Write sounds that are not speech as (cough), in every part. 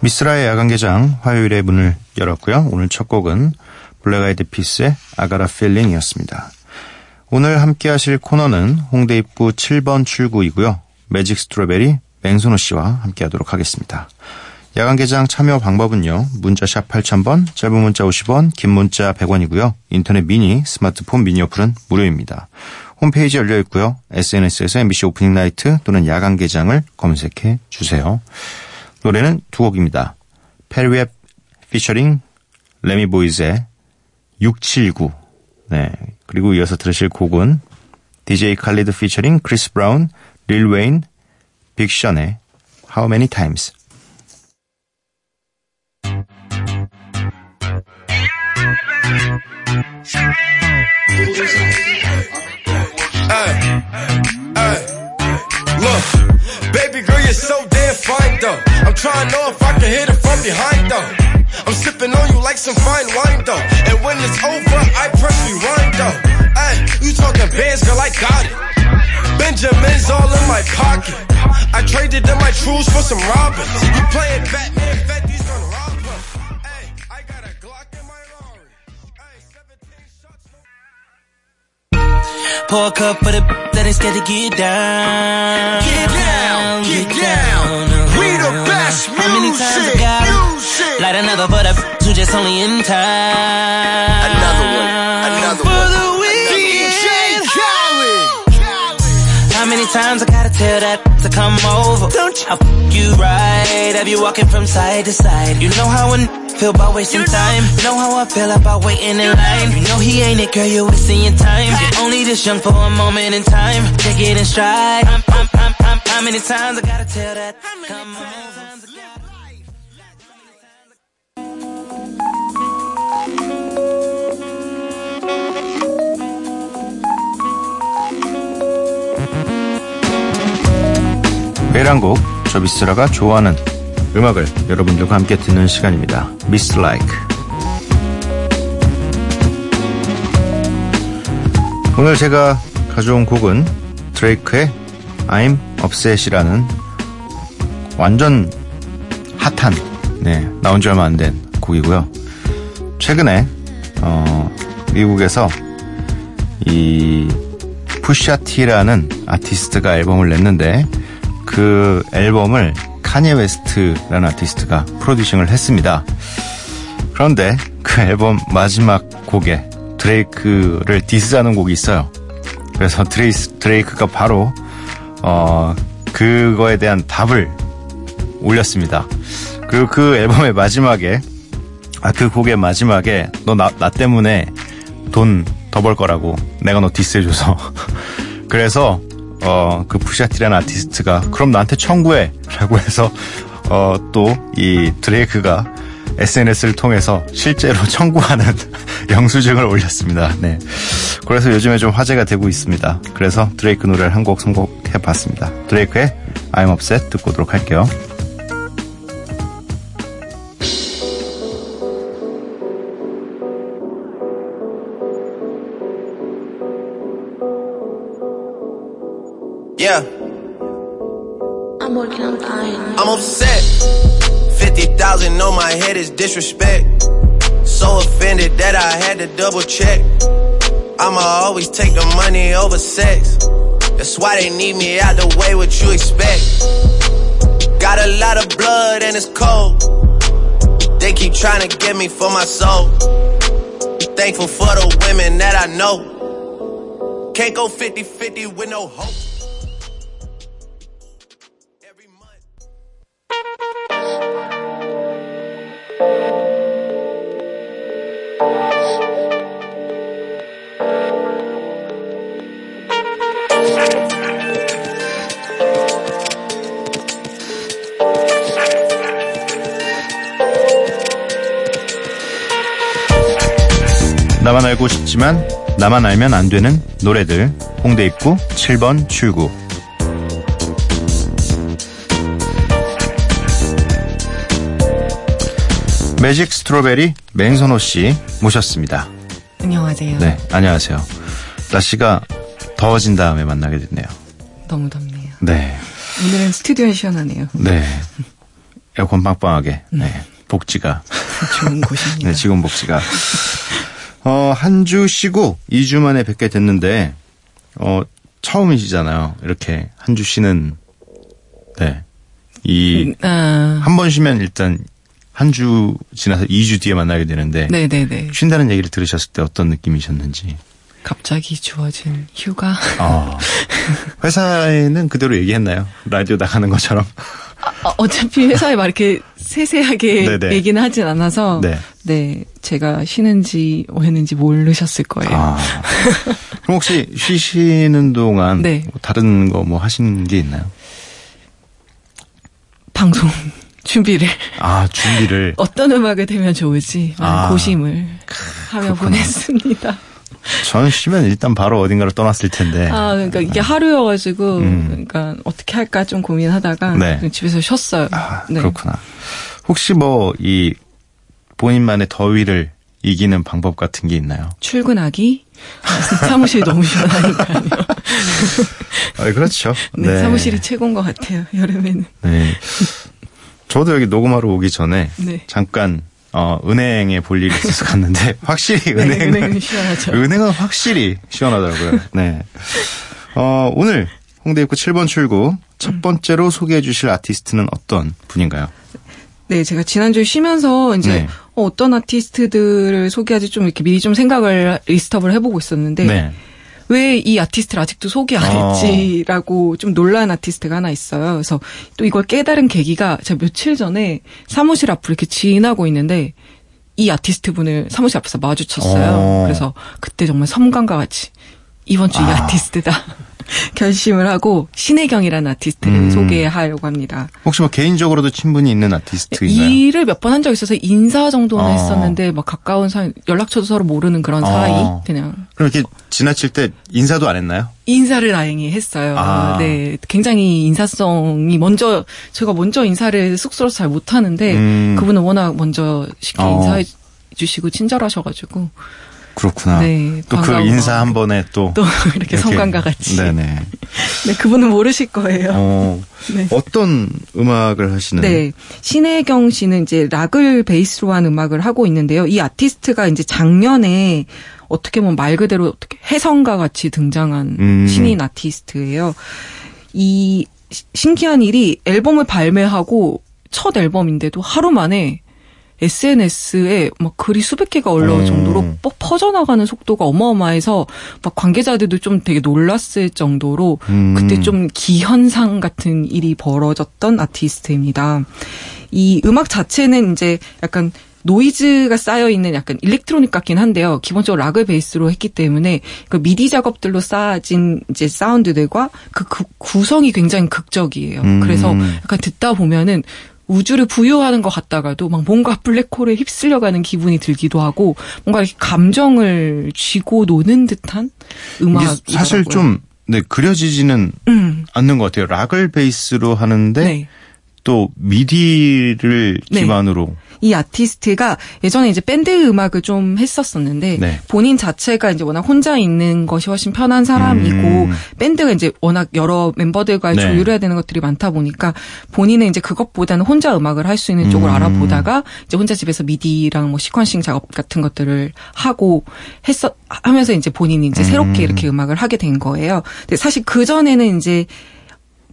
미쓰라의 야간 개장 화요일에 문을 열었고요. 오늘 첫 곡은 블랙 아이드 피스의 I Gotta Feeling이었습니다. 오늘 함께 하실 코너는 홍대 입구 7번 출구이고요. 매직 스트로베리 맹선호 씨와 함께 하도록 하겠습니다. 야간 개장 참여 방법은요. 문자샵 8000번, 짧은 문자 50원, 긴 문자 100원이고요. 인터넷 미니, 스마트폰 미니 어플은 무료입니다. 홈페이지 열려 있고요. SNS에서 MBC Opening Night 또는 야간 개장을 검색해 주세요. 노래는 두 곡입니다. Fetty Wap featuring Remy Boyz의 679. 네. 그리고 이어서 들으실 곡은 DJ 칼리드 피처링 크리스 브라운, 릴 웨인, 빅션의 How Many Times. Pour a cup for the that ain't scared to get down. Get down, get down. We the best How many times I music, got music. Light another for the who just only in time. Another one, another for one. the weekend. DJ Khaled. How many times I gotta tell that to come over? Don't you? I f- you right Have you walking from side to side? You know how I feel about wasting time. Know how I feel about waiting in line. You know he ain't it, girl. You're wasting your time. You're only this young for a moment in time. Take it in stride. I'm, I'm, I'm, I'm, how many times I gotta tell that? Come on. 매일 한 곡, 저 미스라가 좋아하는 음악을 여러분들과 함께 듣는 시간입니다. 미스 라이크. 오늘 제가 가져온 곡은 드레이크의 I'm Upset이라는 완전 핫한, 네, 나온 지 얼마 안 된 곡이고요. 최근에, 어, 미국에서 이 Pusha T라는 아티스트가 앨범을 냈는데 그 앨범을 카니에 웨스트라는 아티스트가 producing을 했습니다. 그런데 그 앨범 마지막 곡에 드레이크를 diss하는 곡이 있어요. 그래서 드레이스, 드레이크가 바로 어 그거에 대한 답을 올렸습니다. 그리고 그 앨범의 마지막에 아 그 곡의 마지막에 너 나 나 때문에 돈 더 벌 거라고 내가 너 디스해줘서 (laughs) 그래서 어그 푸샤티라는 아티스트가 그럼 나한테 청구해 라고 해서 어 또 이 드레이크가 SNS를 통해서 실제로 (laughs) 청구하는 (laughs) 영수증을 올렸습니다. 네. 그래서 요즘에 좀 화제가 되고 있습니다. 그래서 드레이크 노래를 한 곡 선곡해 봤습니다. 드레이크의 I'm Upset 듣고 오도록 할게요. On my head is disrespect. So offended that I had to double check. I'ma always take the money over sex. That's why they need me out the way, what you expect. Got a lot of blood and it's cold. They keep trying to get me for my soul. Thankful for the women that I know. Can't go 50 50 with no hope. 나만 알고 싶지만 나만 알면 안 되는 노래들 홍대 입구 7번 출구 매직 스트로베리 맹선호 씨 모셨습니다. 안녕하세요. 네, 안녕하세요. 날씨가 더워진 다음에 만나게 됐네요. 너무 덥네요. 네, 오늘은 스튜디오는 시원하네요. 네. 에어컨 빵빵하게. 네. 복지가. 좋은 곳입니다. (laughs) 네, 직원 복지가. 어, 한 주 쉬고 2주 만에 뵙게 됐는데, 어, 처음이시잖아요. 이렇게 한 주 쉬는, 네. 이, 아, 한번 쉬면 일단 한 주 지나서 2주 뒤에 만나게 되는데, 네네네. 쉰다는 얘기를 들으셨을 때 어떤 느낌이셨는지. 갑자기 주어진 휴가. 어, (laughs) 회사에는 그대로 얘기했나요? 라디오 나가는 것처럼. 아, 어차피 회사에 막 이렇게 세세하게 네네. 얘기는 하진 않아서, 네. 네. 제가 쉬는지 오했는지 모르셨을 거예요. 아. 그럼 혹시 쉬시는 동안 네. 뭐 다른 거 뭐 하시는 게 있나요? 방송 준비를 아, 준비를. 어떤 음악을 되면 좋을지 아. 고심을 하며 그렇구나. 보냈습니다. 저는 쉬면 일단 바로 어딘가로 떠났을 텐데. 아, 그러니까 이게 하루여가지고, 음. 그러니까 어떻게 할까 좀 고민하다가 네. 집에서 쉬었어요. 아, 네. 그렇구나. 혹시 뭐, 이, 본인만의 더위를 이기는 방법 같은 게 있나요? 출근하기? 사무실이 너무 시원하니까요. 아, 그렇죠. 네, 사무실이 최고인 것 같아요, 여름에는. 네. 저도 여기 녹음하러 오기 전에 네. 잠깐, 어, 은행에 볼 일이 있어서 갔는데, (laughs) 확실히 네, 은행은, 은행은 시원하죠. 은행은 확실히 시원하더라고요. 네. 어, 오늘 홍대 입구 7번 출구 첫 번째로 소개해 주실 아티스트는 어떤 분인가요? 네, 제가 지난주에 쉬면서 이제 네. 어, 어떤 아티스트들을 소개하지 좀 이렇게 미리 좀 생각을 list up을 해보고 있었는데 네. 왜 이 아티스트를 아직도 소개 안 어. 했지라고 좀 놀란 아티스트가 하나 있어요. 그래서 또 이걸 깨달은 계기가 제가 며칠 전에 사무실 앞으로 이렇게 지나고 있는데 이 아티스트 분을 사무실 앞에서 마주쳤어요. 어. 그래서 그때 정말 섬광과 같이 이번 주이 아. 아티스트다 (laughs) 결심을 하고 신혜경이라는 아티스트를 음. 소개하려고 합니다. 혹시 뭐 개인적으로도 친분이 있는 아티스트인가요? 일을 몇 번 한 적 있어서 인사 정도는 어. 했었는데 막 가까운 사이 연락처도 서로 모르는 그런 어. 사이 그냥 그럼 이렇게 지나칠 때 인사도 안 했나요? 인사를 다행히 했어요. 아. 네, 굉장히 인사성이 먼저 제가 먼저 인사를 쑥스러워서 잘 못하는데 음. 그분은 워낙 먼저 쉽게 어. 인사해 주시고 친절하셔가지고 그렇구나. 네, 또 그 인사. 한 번에 또또 이렇게 성관과 같이 네네. (laughs) 네, 그분은 모르실 거예요. 어, 네. 어떤 음악을 하시는? 네. 신혜경 씨는 이제 락을 베이스로 한 음악을 하고 있는데요. 이 아티스트가 이제 작년에 어떻게 보면 말 그대로 어떻게 혜성과 같이 등장한 음. 신인 아티스트예요. 이 시- 신기한 일이 앨범을 발매하고 첫 앨범인데도 하루 만에 SNS에 막 글이 수백 개가 올라올 음. 정도로 뻑 퍼져나가는 속도가 어마어마해서 막 관계자들도 좀 되게 놀랐을 정도로 음. 그때 좀 기현상 같은 일이 벌어졌던 아티스트입니다. 이 음악 자체는 이제 약간 노이즈가 쌓여 있는 약간 electronic 같긴 한데요. 기본적으로 락을 베이스로 했기 때문에 그 미디 작업들로 쌓아진 이제 사운드들과 그, 그 구성이 굉장히 극적이에요. 음. 그래서 약간 듣다 보면은 우주를 부여하는 것 같다가도 막 뭔가 블랙홀에 휩쓸려가는 기분이 들기도 하고 뭔가 이렇게 감정을 쥐고 노는 듯한 음악이 사실 좀 네, 그려지지는 음. 않는 것 같아요. 락을 베이스로 하는데 네. 또 미디를 네. 기반으로 이 아티스트가 예전에 이제 밴드 음악을 좀 했었었는데 네. 본인 자체가 이제 워낙 혼자 있는 것이 훨씬 편한 사람이고 음. 밴드가 이제 워낙 여러 멤버들과 네. 조율해야 되는 것들이 많다 보니까 본인은 이제 그것보다는 혼자 음악을 할 수 있는 쪽을 음. 알아보다가 이제 혼자 집에서 미디랑 뭐 시퀀싱 작업 같은 것들을 하고 했어 하면서 이제 본인이 이제 새롭게 음. 이렇게 음악을 하게 된 거예요. 근데 사실 그 전에는 이제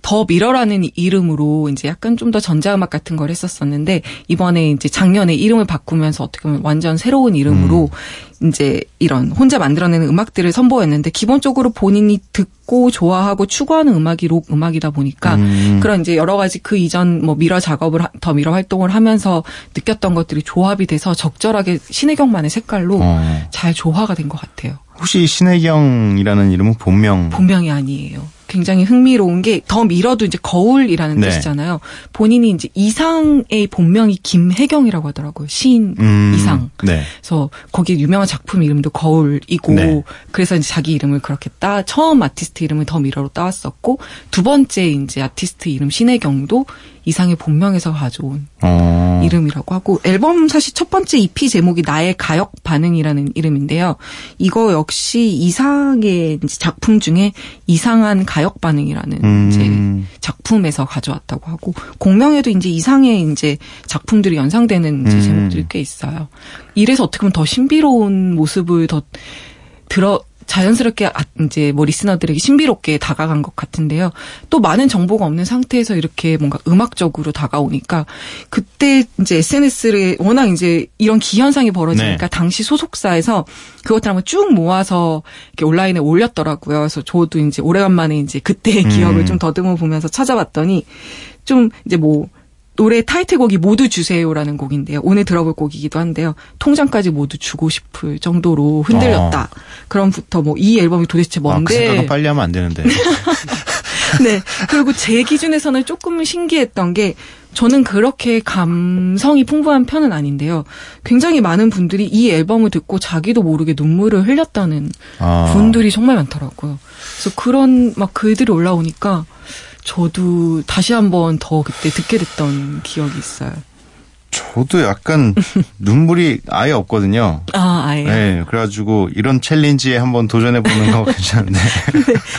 더 미러라는 이름으로 이제 약간 좀 더 전자음악 같은 걸 했었었는데 이번에 이제 작년에 이름을 바꾸면서 어떻게 보면 완전 새로운 이름으로 이제 이런 혼자 만들어내는 음악들을 선보였는데 기본적으로 본인이 듣고 좋아하고 추구하는 음악이 록 음악이다 보니까 음. 그런 이제 여러 가지 그 이전 뭐 Mirror 작업을 하- The Mirror 활동을 하면서 느꼈던 것들이 조합이 돼서 적절하게 신해경만의 색깔로 어. 잘 조화가 된 것 같아요. 혹시 신해경이라는 이름은 본명 본명이 아니에요. 굉장히 흥미로운 게 The Mirror도 이제 거울이라는 네. 뜻이잖아요. 본인이 이제 이상의 본명이 김해경이라고 하더라고요. 시인 음, 이상. 네. 그래서 거기 유명한 작품 이름도 거울이고 네. 그래서 이제 자기 이름을 그렇게 따 처음 아티스트 이름을 더 미러로 따왔었고 두 번째 이제 아티스트 이름 신혜경도 이상의 본명에서 가져온 어. 이름이라고 하고 앨범 사실 첫 번째 EP 제목이 나의 가역 반응이라는 이름인데요. 이거 역시 이상의 작품 중에 이상한 가역 반응이라는 음. 이제 작품에서 가져왔다고 하고 공명에도 이제 이상의 이제 작품들이 연상되는 이제 음. 제목들이 꽤 있어요. 이래서 어떻게 보면 더 신비로운 모습을 더 들어 자연스럽게 아- 이제 뭐 리스너들에게 신비롭게 다가간 것 같은데요. 또 많은 정보가 없는 상태에서 이렇게 뭔가 음악적으로 다가오니까 그때 이제 SNS를 워낙 이제 이런 기현상이 벌어지니까 네. 당시 소속사에서 그것들 한번 쭉 모아서 이렇게 온라인에 올렸더라고요. 그래서 저도 이제 오래간만에 이제 그때의 (laughs) 음. 기억을 좀 더듬어 보면서 찾아봤더니 좀 이제 뭐 노래 타이틀곡이 모두 주세요라는 곡인데요. 오늘 들어볼 곡이기도 한데요. 통장까지 모두 주고 싶을 정도로 흔들렸다. 그럼부터 뭐 이 앨범이 도대체 아, 그 뭔데? 생각은 빨리 하면 안 되는데. (laughs) 네. 그리고 제 기준에서는 조금 신기했던 게 저는 그렇게 감성이 풍부한 편은 아닌데요. 굉장히 많은 분들이 이 앨범을 듣고 자기도 모르게 눈물을 흘렸다는 아. 분들이 정말 많더라고요. 그래서 그런 막 글들이 올라오니까 저도 다시 한번 더 그때 듣게 됐던 기억이 있어요. 저도 약간 (laughs) 눈물이 아예 없거든요. 아, 아예. 네, 그래가지고 이런 챌린지에 한번 도전해보는 거 (laughs) 괜찮은데.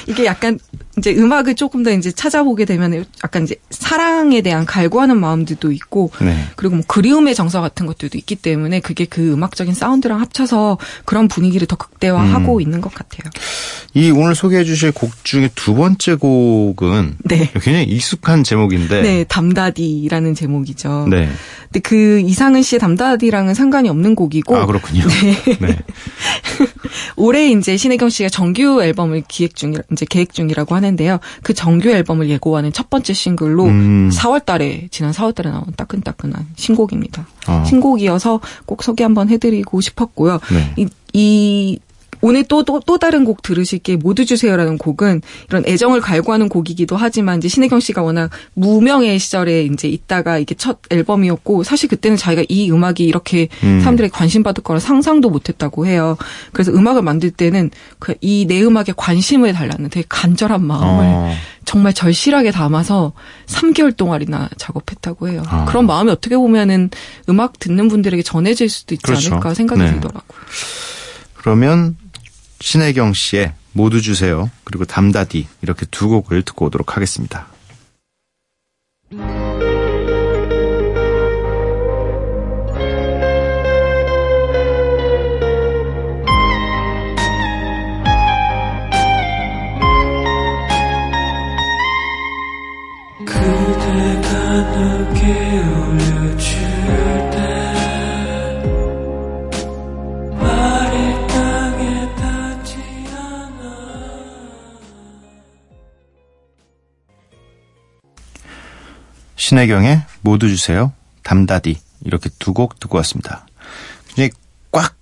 이게 약간 이제 음악을 조금 더 이제 찾아보게 되면 약간 이제 사랑에 대한 갈구하는 마음들도 있고 네. 그리고 뭐 그리움의 정서 같은 것들도 있기 때문에 그게 그 음악적인 사운드랑 합쳐서 그런 분위기를 더 극대화하고 음. 있는 것 같아요. 이 오늘 소개해 주실 곡 중에 두 번째 곡은 네. 굉장히 익숙한 제목인데. 네, 담다디라는 제목이죠. 네. 근데 그 이상은 씨의 담다디랑은 상관이 없는 곡이고 아 그렇군요. 네. (laughs) 올해 이제 신혜경 씨가 정규 앨범을 기획 중 이제 계획 중이라고 하는데요. 그 정규 앨범을 예고하는 첫 번째 싱글로 음. 4월 달에 지난 4월 달에 나온 따끈따끈한 신곡입니다. 어. 신곡이어서 꼭 소개 한번 해드리고 싶었고요. 네. 이, 이 오늘 또, 또, 또 다른 곡 들으실 게 모두 주세요라는 곡은 이런 애정을 갈구하는 곡이기도 하지만 이제 신혜경 씨가 워낙 무명의 시절에 이제 있다가 이게 첫 앨범이었고 사실 그때는 자기가 이 음악이 이렇게 음. 사람들에게 관심 받을 거라 상상도 못 했다고 해요. 그래서 음악을 만들 때는 그 이 내 음악에 관심을 달라는 되게 간절한 마음을 어. 정말 절실하게 담아서 3개월 동안이나 작업했다고 해요. 아. 그런 마음이 어떻게 보면은 음악 듣는 분들에게 전해질 수도 있지 그렇죠. 않을까 생각이 네. 들더라고요. 그러면 신혜경 씨의 모두 주세요. 그리고 담다디 이렇게 두 곡을 듣고 오도록 하겠습니다. 신혜경의 모두 주세요. 담다디 이렇게 두 곡 듣고 왔습니다. 굉장히 꽉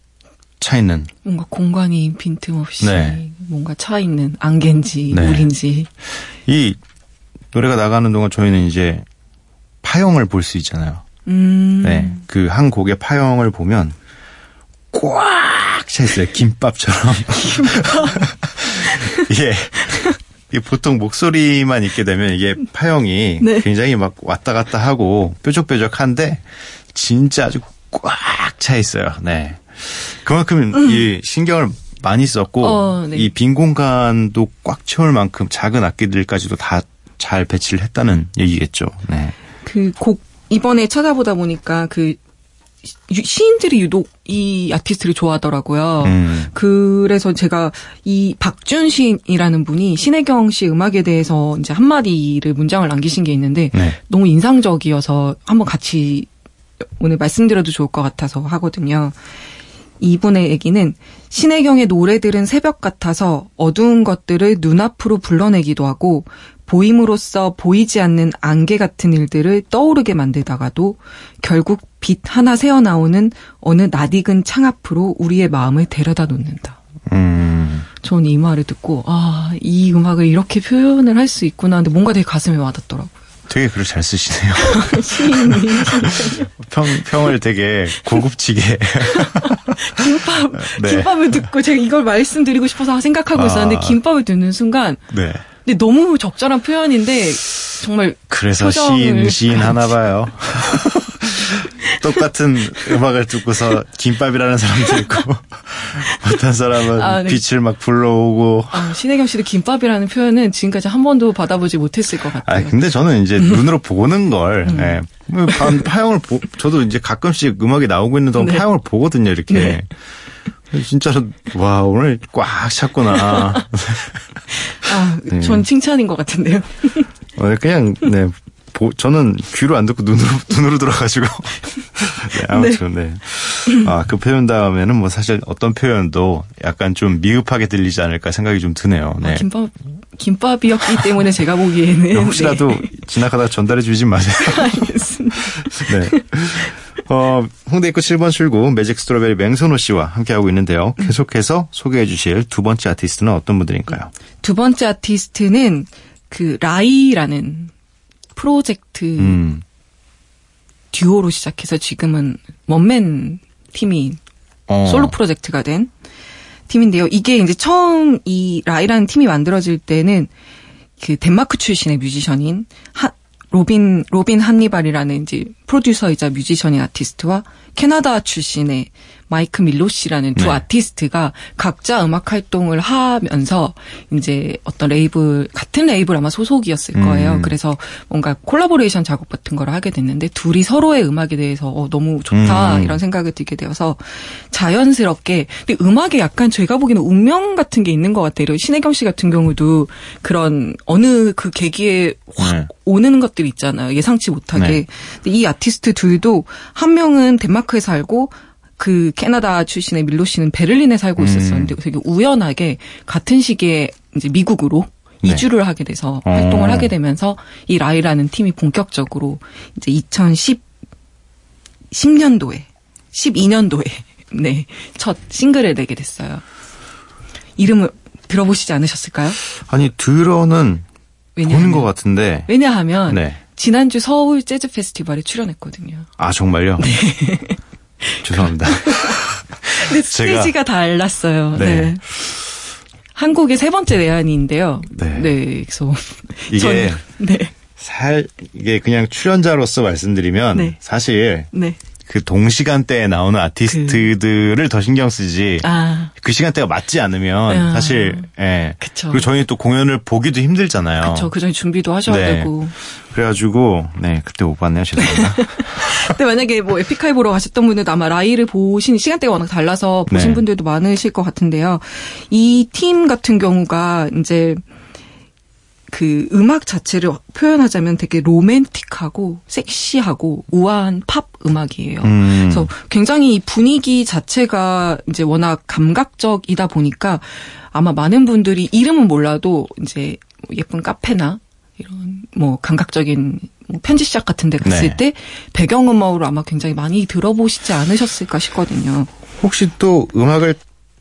차 있는 뭔가 공간이 빈틈없이 네. 뭔가 차 있는 안개인지 네. 물인지 이 노래가 나가는 동안 저희는 이제 파형을 볼 수 있잖아요. 음 네. 그 한 곡의 파형을 보면 꽉 차 있어요. 김밥처럼. (laughs) 이게, 이게 (laughs) 보통 목소리만 있게 되면 이게 파형이 (laughs) 네. 굉장히 막 왔다 갔다 하고 뾰족뾰족한데 진짜 아주 꽉 차 있어요. 네. 그만큼 이 신경을 많이 썼고 음. 어, 네. 이빈 공간도 꽉 채울 만큼 작은 악기들까지도 다 잘 배치를 했다는 얘기겠죠. 네. 그 곡 이번에 찾아보다 보니까 그 유- 시인들이 유독 이 아티스트를 좋아하더라고요. 음. 그래서 제가 이 박준 시인이라는 분이 신혜경 씨 음악에 대해서 이제 한마디를 문장을 남기신 게 있는데 네. 너무 인상적이어서 한번 같이 오늘 말씀드려도 좋을 것 같아서 하거든요. 이분의 얘기는 신혜경의 노래들은 새벽 같아서 어두운 것들을 눈앞으로 불러내기도 하고 보임으로써 보이지 않는 안개 같은 일들을 떠오르게 만들다가도 결국 빛 하나 새어 나오는 어느 낯익은 창 앞으로 우리의 마음을 데려다 놓는다. 음. 전이 말을 듣고 아, 이 음악을 이렇게 표현을 할 수 있구나. 근데 뭔가 되게 가슴에 와닿더라고요. 되게 글을 잘 쓰시네요. (laughs) 평, 평을 되게 고급지게. (laughs) 김밥 네. 김밥을 듣고 제가 이걸 말씀드리고 싶어서 생각하고 아. 있었는데 김밥을 듣는 순간 네. 근데 너무 적절한 표현인데 정말 그래서 시인, 시인. 하나 봐요. (laughs) 똑같은 음악을 듣고서 김밥이라는 사람도 있고, (laughs) 어떤 사람은 아, 네. 빛을 막 불러오고. 아, 신혜경 씨도 김밥이라는 표현은 지금까지 한 번도 받아보지 못했을 것아 같아요. 근데 저는 이제 눈으로 보는 걸, 음. 파- 파형을 보, 저도 이제 가끔씩 음악이 나오고 있는 동안 네. 파형을 보거든요, 이렇게. 네. 진짜로, 와, 오늘 꽉 찼구나. (laughs) 아, 네. 전 칭찬인 것 같은데요. 어, 그냥, 네. 보, 저는 귀로 안 듣고 눈으로, (laughs) 눈으로 들어가지고. (laughs) 네, 아무튼, 네. 아, 그 표현 다음에는 뭐 사실 어떤 표현도 약간 좀 미흡하게 들리지 않을까 생각이 좀 드네요. 네. 아, 김밥 김밥이었기 때문에 제가 보기에는 혹시라도 네. 지나가다 전달해 주지 마세요. (laughs) 알겠습니다. 네. 어, 홍대 입구 7번 출구 매직 스트로베리 맹선호 씨와 함께하고 있는데요. 계속해서 소개해 주실 두 번째 아티스트는 어떤 분들인가요? 두 번째 아티스트는 그 Rhye라는 프로젝트 음. 듀오로 시작해서 지금은 원맨 팀이 어. 솔로 프로젝트가 된 팀인데요. 이게 이제 처음 이 Rhye라는 팀이 만들어질 때는 그 덴마크 출신의 뮤지션인 하, 로빈 로빈 한니발이라는 이제 프로듀서이자 뮤지션인 아티스트와 캐나다 출신의 마이크 밀로시라는 두 네. 아티스트가 각자 음악 활동을 하면서 이제 어떤 레이블 같은 레이블 아마 소속이었을 거예요. 음. 그래서 뭔가 콜라보레이션 작업 같은 거를 하게 됐는데 둘이 서로의 음악에 대해서 어, 너무 좋다 음. 이런 생각을 들게 되어서 자연스럽게 근데 음악에 약간 제가 보기에는 운명 같은 게 있는 것 같아요. 신해경 씨 같은 경우도 그런 어느 그 계기에 확 네. 오는 것들 있잖아요. 예상치 못하게. 네. 이 아티스트 둘도 한 명은 덴마크에 살고 그 캐나다 출신의 밀로시는 베를린에 살고 음. 있었었는데 되게 우연하게 같은 시기에 이제 미국으로 네. 이주를 하게 돼서 어. 활동을 하게 되면서 이 라이라는 팀이 본격적으로 이제 2010 10년도에 12년도에 네, 첫 싱글을 내게 됐어요. 이름을 들어보시지 않으셨을까요? 아니, 들어는 보는 것 같은데. 왜냐하면 네. 지난주 서울 재즈 페스티벌에 출연했거든요. 아, 정말요? 네. (laughs) (laughs) 죄송합니다. (laughs) 근데 제가- 스테이지가 달랐어요. 네. 네. 한국의 세 번째 내한인데요. 네. 그래서 이게 전- 네, 살, 이게 그냥 출연자로서 말씀드리면 네. 사실 네. 그 동시간대에 나오는 아티스트들을 더 신경 쓰지. 아, 그 시간대가 맞지 않으면 아. 사실 예. 그쵸. 그리고 저희는 또 공연을 보기도 힘들잖아요. 그쵸. 그 전에 준비도 하셔야 네. 되고. 그래가지고 네 그때 못 봤네요 죄송합니다. (laughs) 근데 만약에 뭐 에픽하이 보러 가셨던 분들도 아마 라이를 보신 시간대가 워낙 달라서 보신 네. 분들도 많으실 것 같은데요. 이 팀 같은 경우가 이제 그 음악 자체를 표현하자면 되게 로맨틱하고 섹시하고 우아한 팝 음악이에요. 음. 그래서 굉장히 이 분위기 자체가 이제 워낙 감각적이다 보니까 아마 많은 분들이 이름은 몰라도 이제 뭐 예쁜 카페나 이런 뭐 감각적인 뭐 편지 시작 같은 데 갔을 네. 때 배경음악으로 아마 굉장히 많이 들어보시지 않으셨을까 싶거든요. 혹시 또 음악을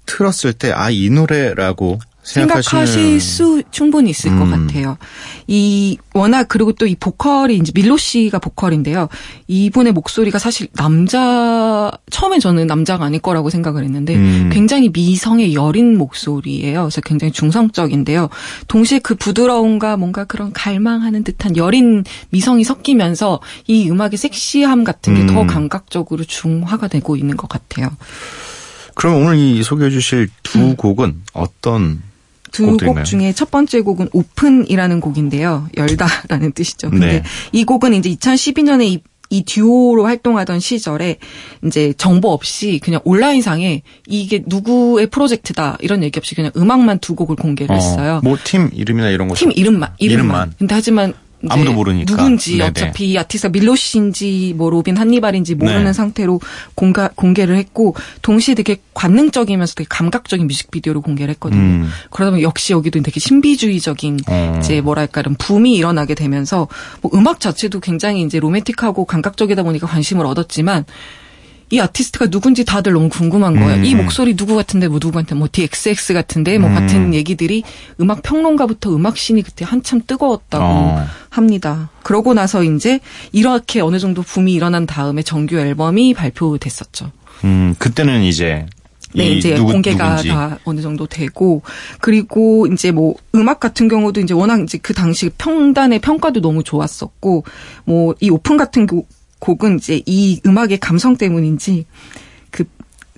틀었을 때 아 이 노래라고 생각하실 수 충분히 있을 것 음. 같아요. 이 워낙 그리고 또 이 보컬이 이제 밀로 씨가 보컬인데요. 이분의 목소리가 사실 남자 처음에 저는 남자가 아닐 거라고 생각을 했는데 음. 굉장히 미성의 여린 목소리예요. 그래서 굉장히 중성적인데요. 동시에 그 부드러움과 뭔가 그런 갈망하는 듯한 여린 미성이 섞이면서 이 음악의 섹시함 같은 게더 음. 감각적으로 중화가 되고 있는 것 같아요. 그럼 오늘 이 소개해 주실 두 곡은 어떤 두? 곡 중에 첫 번째 곡은 오픈이라는 곡인데요. 열다라는 (laughs) 뜻이죠. 근데 네. 이 곡은 이제 2012년에 이, 이 듀오로 활동하던 시절에 이제 정보 없이 그냥 온라인상에 이게 누구의 프로젝트다 이런 얘기 없이 그냥 음악만 두 곡을 공개를 했어요. 뭐팀 이름이나 이런 거 팀 이름만, 이름만. 이름만. 근데 하지만 아무도 모르니까. 누군지 네네. 어차피 이 아티스트가 밀로시인지 뭐 로빈 한니발인지 모르는 네. 상태로 공가, 공개를 했고 동시에 되게 관능적이면서 되게 감각적인 뮤직비디오를 공개를 했거든요. 음. 그러다 보면 역시 여기도 되게 신비주의적인 어. 이제 뭐랄까 이런 붐이 일어나게 되면서 뭐 음악 자체도 굉장히 이제 로맨틱하고 감각적이다 보니까 관심을 얻었지만 이 아티스트가 누군지 다들 너무 궁금한 거예요. 음. 이 목소리 누구 같은데 뭐 누구 같은데 뭐 DXX 같은데 뭐 음. 같은 얘기들이 음악 평론가부터 음악 신이 그때 한참 뜨거웠다고 어. 합니다. 그러고 나서 이제 이렇게 어느 정도 붐이 일어난 다음에 정규 앨범이 발표됐었죠. 음, 그때는 이제 네, 이 이제 누구, 공개가 누군지. 다 어느 정도 되고 그리고 이제 뭐 음악 같은 경우도 이제 워낙 이제 그 당시 평단의 평가도 너무 좋았었고 뭐 이 오픈 같은 곡- 곡은 이제 이 음악의 감성 때문인지 그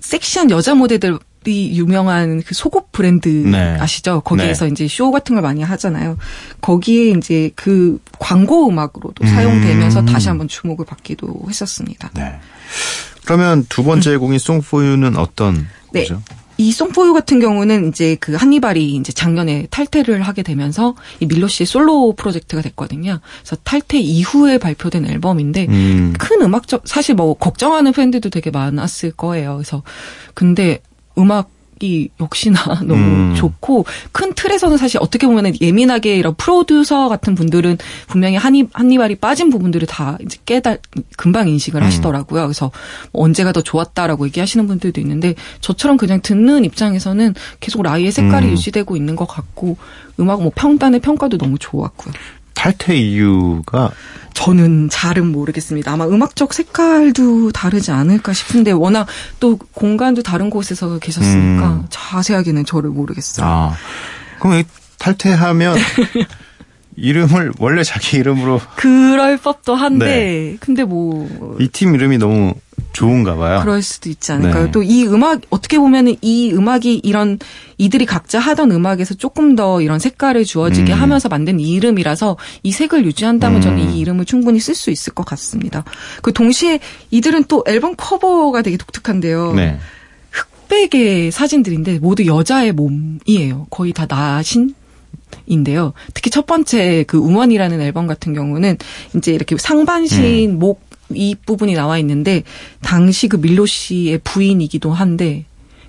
섹시한 여자 모델들 이 유명한 그 속옷 브랜드 네. 아시죠? 거기에서 네. 이제 쇼 같은 걸 많이 하잖아요. 거기에 이제 그 광고 음악으로도 음. 사용되면서 다시 한번 주목을 받기도 했었습니다. 네. 그러면 두 번째 곡인 Song for You는 어떤 음. 네. 거죠? 이 송포유 같은 경우는 이제 그 한니발이 이제 작년에 탈퇴를 하게 되면서 이 밀로 씨의 솔로 프로젝트가 됐거든요. 그래서 탈퇴 이후에 발표된 앨범인데 음. 큰 음악적 사실 뭐 걱정하는 팬들도 되게 많았을 거예요. 그래서 근데 음악 이 역시나 (laughs) 너무 음. 좋고 큰 틀에서는 사실 어떻게 보면은 예민하게 이런 프로듀서 같은 분들은 분명히 한이 한니발이 빠진 부분들을 다 이제 깨달 금방 인식을 음. 하시더라고요. 그래서 뭐 언제가 더 좋았다라고 얘기하시는 분들도 있는데 저처럼 그냥 듣는 입장에서는 계속 라이의 색깔이 음. 유지되고 있는 것 같고 음악 뭐 평단의 평가도 너무 좋았고요. 탈퇴 이유가 저는 잘은 모르겠습니다. 아마 음악적 색깔도 다르지 않을까 싶은데 워낙 또 공간도 다른 곳에서 계셨으니까 음. 자세하게는 저를 모르겠어요. 아 그럼 이 탈퇴하면 (laughs) 이름을 원래 자기 이름으로 그럴 법도 한데 네. 근데 뭐 이 팀 이름이 너무 좋은가 봐요. 그럴 수도 있지 않을까요? 네. 또이 음악 어떻게 보면은 이 음악이 이런 이들이 각자 하던 음악에서 조금 더 이런 색깔을 주어지게 음. 하면서 만든 이 이름이라서 이 색을 유지한다면 음. 저는 이 이름을 충분히 쓸 수 있을 것 같습니다. 그 동시에 이들은 또 앨범 커버가 되게 독특한데요. 네. 흑백의 사진들인데 모두 여자의 몸이에요. 거의 다 나신. 인데요. 특히 첫 번째 그 우먼이라는 앨범 같은 경우는 이제 이렇게 상반신 음. 목 이 부분이 나와 있는데 당시 그 밀로 씨의 부인이기도 한데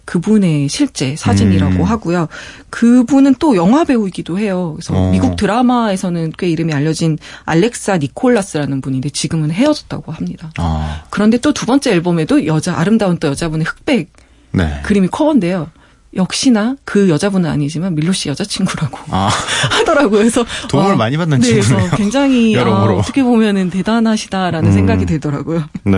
그분의 실제 사진이라고 음. 하고요. 그분은 또 영화 배우이기도 해요. 그래서 어. 미국 드라마에서는 꽤 이름이 알려진 알렉사 니콜라스라는 분인데 지금은 헤어졌다고 합니다. 아, 그런데 또 두 번째 앨범에도 여자 아름다운 또 여자분의 흑백 네. 그림이 커버인데요. 역시나 그 여자분은 아니지만 밀로 씨 여자친구라고 아, (laughs) 하더라고요. 그래서 도움을 와, 많이 받는 네, 친구네요. 굉장히 (laughs) 아, 여러모로. 어떻게 보면은 대단하시다라는 음. 생각이 들더라고요. 네.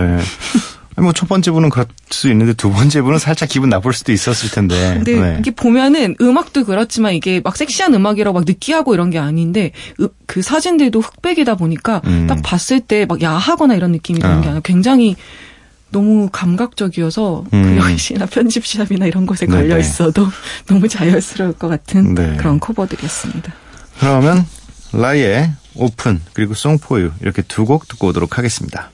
아니, 뭐, 첫 번째 분은 그럴 수 있는데, 두 번째 분은 살짝 기분 나쁠 수도 있었을 텐데. 근데 네. 이게 보면은 음악도 그렇지만 이게 막 섹시한 음악이라고 막 느끼하고 이런 게 아닌데 으- 그 사진들도 흑백이다 보니까 음. 딱 봤을 때 막 야하거나 이런 느낌이 드는 어. 게 아니라 굉장히 너무 감각적이어서 음. 그 역시나 편집샵이나 이런 곳에 네네. 걸려 있어도 (laughs) 너무 자연스러울 것 같은 네. 그런 커버들이었습니다. 그러면, 라이의 오픈, 그리고 송포유, 이렇게 두 곡 듣고 오도록 하겠습니다.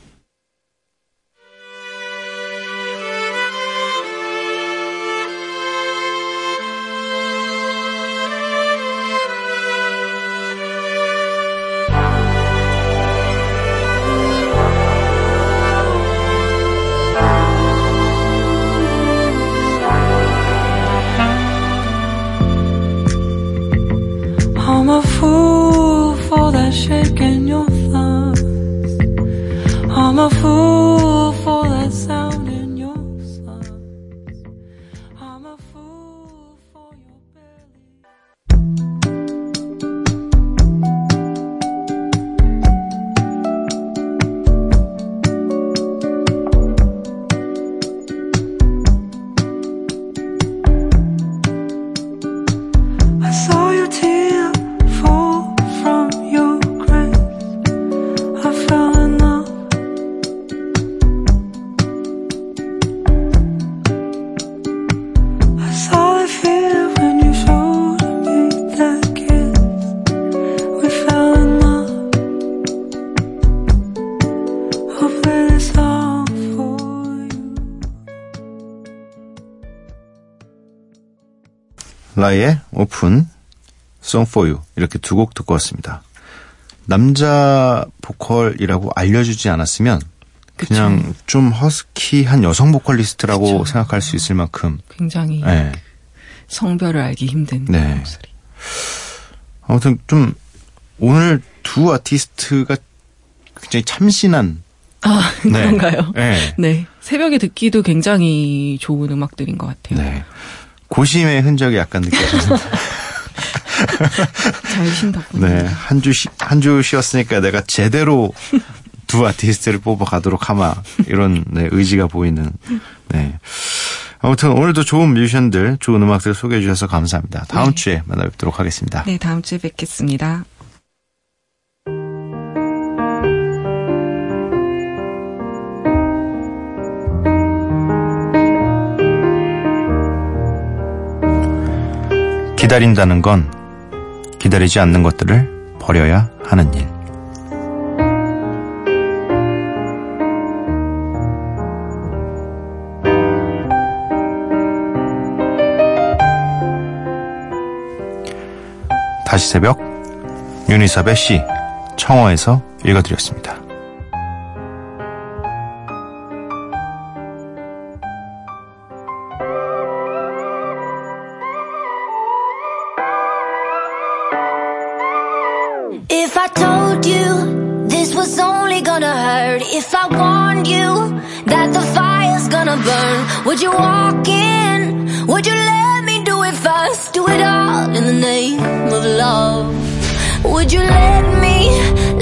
怎么敷？ 라이의 오픈, Song for You 이렇게 두 곡 듣고 왔습니다. 남자 보컬이라고 알려주지 않았으면 그냥 좀 허스키한 여성 보컬리스트라고 그쵸. 생각할 수 있을 만큼 굉장히 네. 성별을 알기 힘든 네. 목소리. 아무튼 좀 오늘 두 아티스트가 굉장히 참신한 아 네. 그런가요? 네. 네. 새벽에 듣기도 굉장히 좋은 음악들인 것 같아요. 네. 고심의 흔적이 약간 느껴집니다. 잘 쉰다고. 네. 한 주, 쉬, 한주 쉬었으니까 내가 제대로 두 아티스트를 뽑아가도록 하마. 이런, 네, 의지가 보이는, 네. 아무튼 오늘도 좋은 뮤지션들, 좋은 음악들 소개해 주셔서 감사합니다. 다음 네. 주에 만나 뵙도록 하겠습니다. 네, 다음 주에 뵙겠습니다. 기다린다는 건 기다리지 않는 것들을 버려야 하는 일. 다시 새벽 유니섭의 시 청어에서 읽어드렸습니다. let me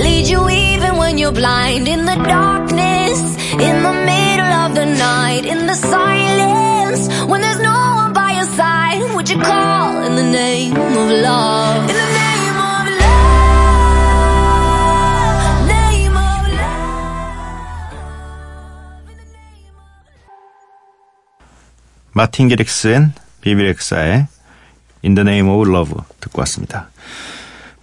lead you even when you're blind? In the darkness, in the middle of the night, in the silence, when there's no one by your side, would you call in the name of love? In the name of love, name of 마틴 게릭스 앤 비비렉사의 In the Name of Love 듣고 왔습니다.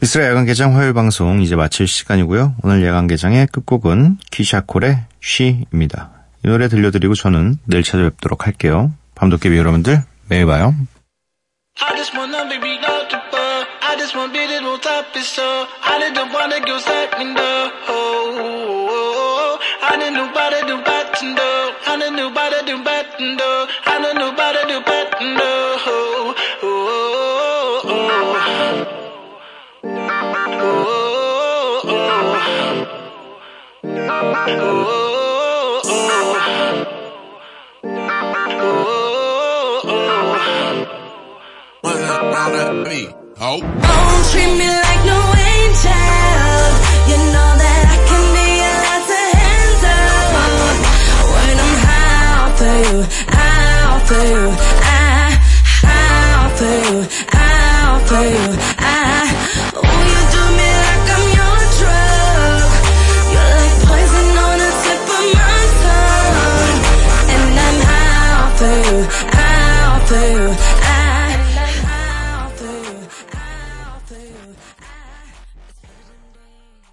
미스라 야간 개장 화요일 방송 이제 마칠 시간이고요. 오늘 야간 개장의 끝곡은 키샤콜의 쉬입니다. 이 노래 들려드리고 저는 내일 찾아뵙도록 할게요. 밤도깨비 여러분들 매일 봐요. I didn't nobody do better though. I didn't nobody do better though. Don't treat me like no angel. You know that I can be a lot to handle. When I'm for you, out for you.